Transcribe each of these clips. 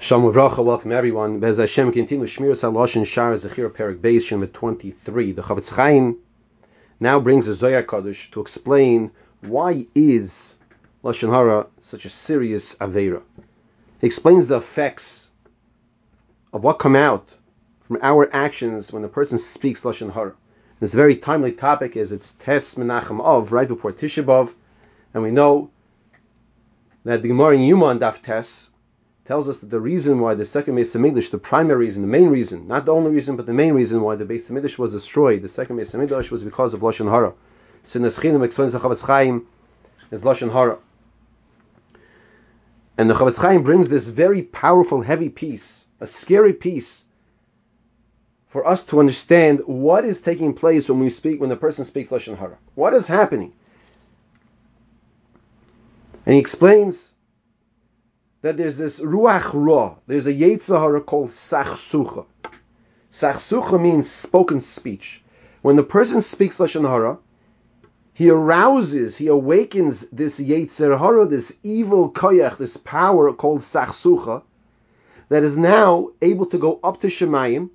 Shalom Uvracha, welcome everyone. Bez Hashem continue Shmiras HaLashon Shar Zechir Perik Beis Shemit 23. The Chofetz Chaim now brings a Zohar Hakadosh to explain why is Lashon Hara such a serious Aveira. He explains the effects of what come out from our actions when a person speaks Lashon Hara. This very timely topic is it's Tes Menachem Av, right before Tisha B'Av, and we know that the Gemara in Yuma Daf Tes tells us that the reason why the second Beis Hamikdash, the primary reason, the main reason, not the only reason, but the main reason why the Beis Hamikdash was destroyed, the second Beis Hamikdash was because of Lashon Hara. Sinas Chinim explains the Chofetz Chaim as Lashon Hara. And the Chofetz Chaim brings this very powerful, heavy piece, a scary piece, for us to understand what is taking place when we speak, when the person speaks Lashon Hara. What is happening? And he explains that there's this ruach ra, there's a yetzahara called sachsucha. Sachsucha means spoken speech. When the person speaks lashon hara, he arouses, he awakens this yetzer hara, this evil koyach, this power called sachsucha, that is now able to go up to Shemayim,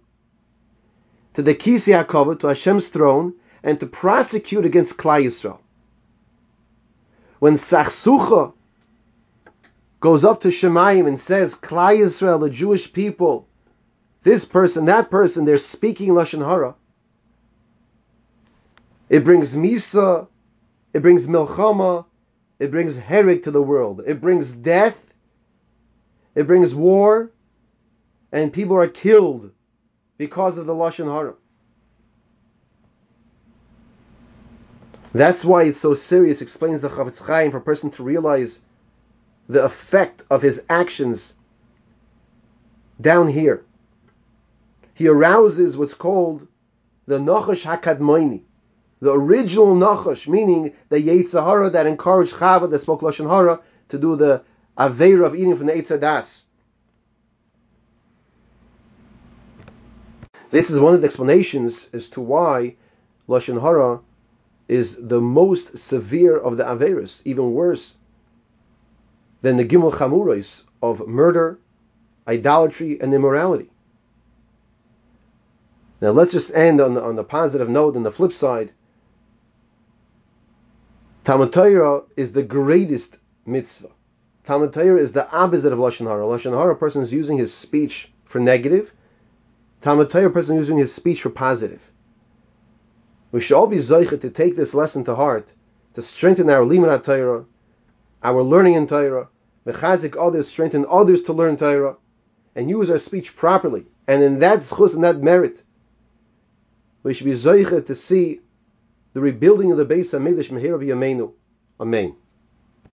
to the Kisi HaKavod, to Hashem's throne, and to prosecute against Klal Yisrael. When sachsucha goes up to Shemayim and says, Klal Yisrael, the Jewish people, this person, that person, they're speaking Lashon Hara. It brings Misa, it brings Milchama, it brings Hereg to the world, it brings death, it brings war, and people are killed because of the Lashon Hara. That's why it's so serious, explains the Chofetz Chaim, for a person to realize the effect of his actions down here. He arouses what's called the Nachash Hakadmoini, the original Nachash, meaning the Yetzahara that encouraged Chava, that spoke Lashon Hara, to do the Aveira of eating from the Eitz Hadaas. This is one of the explanations as to why Lashon Hara is the most severe of the Averas, even worse than the Gimel Chamurais of murder, idolatry, and immorality. Now let's just end on the, on the positive note. On the flip side, Talmud Torah is the greatest mitzvah. Talmud Torah is the opposite of Lashon Hara. Lashon Hara, a person is using his speech for negative. Talmud Torah, a person is using his speech for positive. We should all be zeichet to take this lesson to heart, to strengthen our limud Torah, our learning in Torah, mechazik others, strengthen others to learn Torah, and use our speech properly. And in that zchus and that merit, we should be zoicha to see the rebuilding of the base of Mehir of Yameinu. Amen.